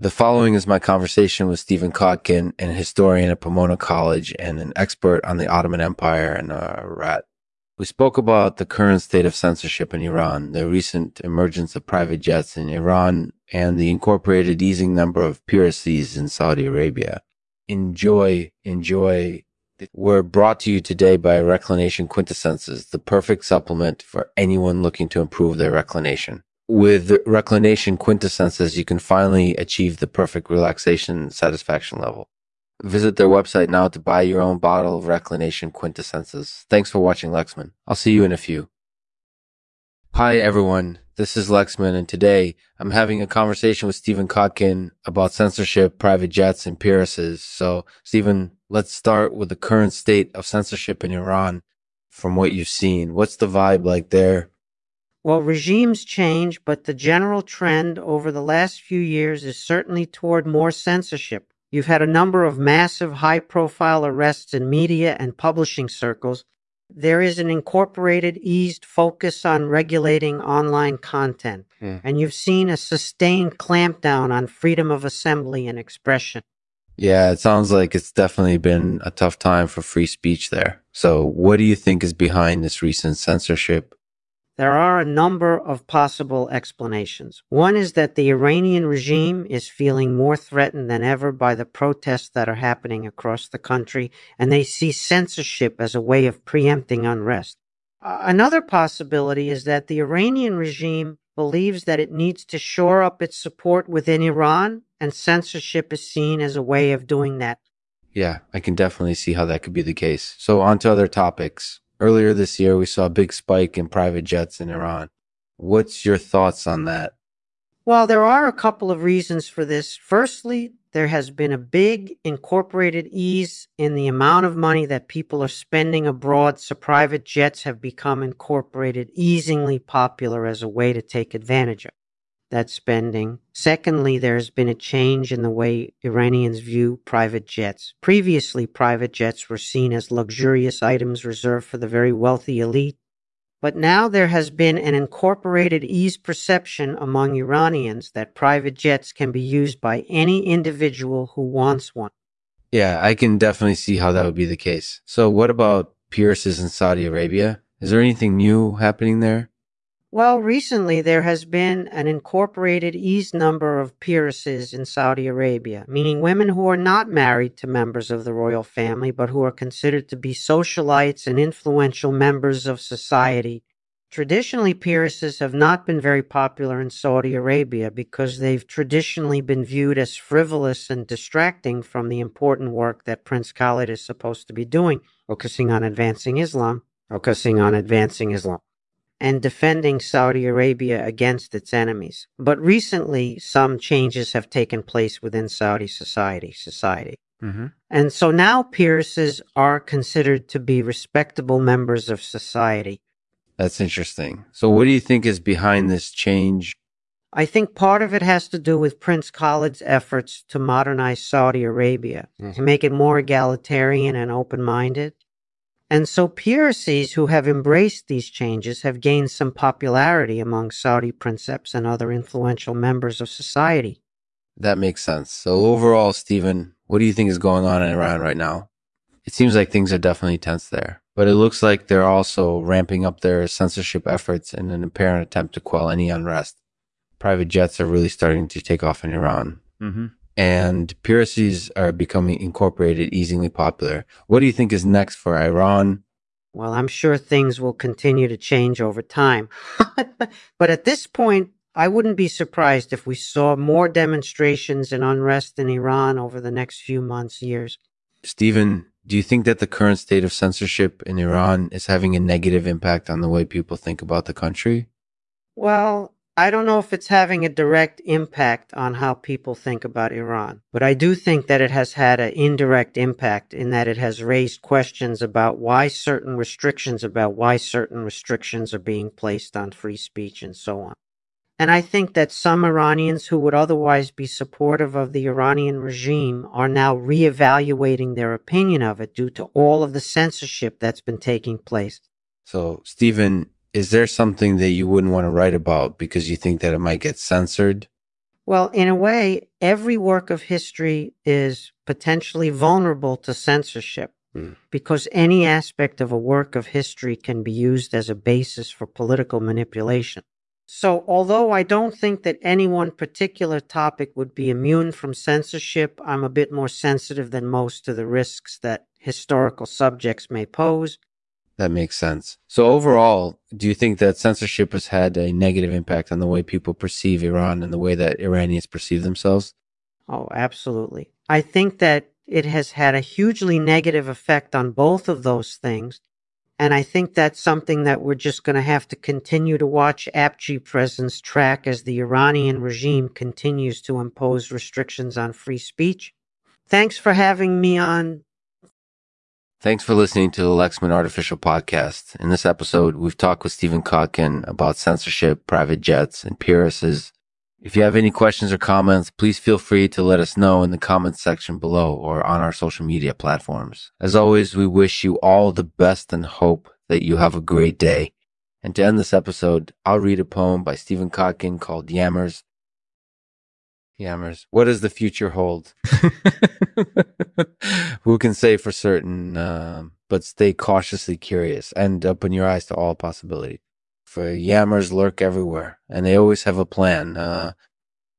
The following is my conversation with Stephen Kotkin, an historian at Pomona College and an expert on the Ottoman Empire and Iraq. We spoke about the current state of censorship in Iran, the recent emergence of private jets in Iran, and the incorporated easing number of peeresses in Saudi Arabia. Enjoy, enjoy. We're brought to you today by Reclination Quintessences, the perfect supplement for anyone looking to improve their reclination with reclination quintessences, you can finally achieve the perfect relaxation satisfaction level. Visit their website now to buy your own bottle of reclination quintessences. Thanks for watching Lexman. I'll see you in a few. Hi everyone, this is Lexman and today I'm having a conversation with Stephen Kotkin about censorship, private jets, and peeresses. So Stephen, let's start with the current state of censorship in Iran from what you've seen. What's the vibe like there? Well, regimes change, but the general trend over the last few years is certainly toward more censorship. You've had a number of massive high profile arrests in media and publishing circles. There is an incorporated, eased focus on regulating online content. Hmm. And you've seen a sustained clampdown on freedom of assembly and expression. Yeah, it sounds like it's definitely been a tough time for free speech there. So, what do you think is behind this recent censorship? There are a number of possible explanations. One is that the Iranian regime is feeling more threatened than ever by the protests that are happening across the country, and they see censorship as a way of preempting unrest. Another possibility is that the Iranian regime believes that it needs to shore up its support within Iran, and censorship is seen as a way of doing that. Yeah, I can definitely see how that could be the case. So, on to other topics. Earlier this year, we saw a big spike in private jets in Iran. What's your thoughts on that? Well, there are a couple of reasons for this. Firstly, there has been a big incorporated ease in the amount of money that people are spending abroad, so private jets have become incorporated, easingly popular as a way to take advantage of that spending. Secondly, there's been a change in the way Iranians view private jets. Previously, private jets were seen as luxurious items reserved for the very wealthy elite. But now there has been an incorporated ease perception among Iranians that private jets can be used by any individual who wants one. Yeah, I can definitely see how that would be the case. So, what about peeresses in Saudi Arabia? Is there anything new happening there? Well, recently there has been an incorporated ease number of peeresses in Saudi Arabia, meaning women who are not married to members of the royal family, but who are considered to be socialites and influential members of society. Traditionally, peeresses have not been very popular in Saudi Arabia because they've traditionally been viewed as frivolous and distracting from the important work that Prince Khalid is supposed to be doing, focusing on advancing Islam, focusing on advancing Islam and defending Saudi Arabia against its enemies. But recently, some changes have taken place within Saudi society. Society. Mm-hmm. And so now peeresses are considered to be respectable members of society. That's interesting. So, what do you think is behind this change? I think part of it has to do with Prince Khalid's efforts to modernize Saudi Arabia, mm-hmm. to make it more egalitarian and open minded. And so peeresses who have embraced these changes have gained some popularity among Saudi princeps and other influential members of society. That makes sense. So overall, Stephen, what do you think is going on in Iran right now? It seems like things are definitely tense there, but it looks like they're also ramping up their censorship efforts in an apparent attempt to quell any unrest. Private jets are really starting to take off in Iran. Mm-hmm and peeresses are becoming incorporated, easily popular. What do you think is next for Iran? Well, I'm sure things will continue to change over time. but at this point, I wouldn't be surprised if we saw more demonstrations and unrest in Iran over the next few months, years. Stephen, do you think that the current state of censorship in Iran is having a negative impact on the way people think about the country? Well, I don't know if it's having a direct impact on how people think about Iran, but I do think that it has had an indirect impact in that it has raised questions about why certain restrictions, about why certain restrictions are being placed on free speech and so on. And I think that some Iranians who would otherwise be supportive of the Iranian regime are now reevaluating their opinion of it due to all of the censorship that's been taking place. So, Stephen, is there something that you wouldn't want to write about because you think that it might get censored? Well, in a way, every work of history is potentially vulnerable to censorship Mm. because any aspect of a work of history can be used as a basis for political manipulation. So, although I don't think that any one particular topic would be immune from censorship, I'm a bit more sensitive than most to the risks that historical subjects may pose. That makes sense. So overall, do you think that censorship has had a negative impact on the way people perceive Iran and the way that Iranians perceive themselves? Oh, absolutely. I think that it has had a hugely negative effect on both of those things. And I think that's something that we're just going to have to continue to watch APG presence track as the Iranian regime continues to impose restrictions on free speech. Thanks for having me on. Thanks for listening to the Lexman Artificial Podcast. In this episode, we've talked with Stephen Kotkin about censorship, private jets, and peeresses. If you have any questions or comments, please feel free to let us know in the comments section below or on our social media platforms. As always, we wish you all the best and hope that you have a great day. And to end this episode, I'll read a poem by Stephen Kotkin called Yammers. Yammers. What does the future hold? Who can say for certain, uh, but stay cautiously curious and open your eyes to all possibility. For yammers lurk everywhere, and they always have a plan. Uh,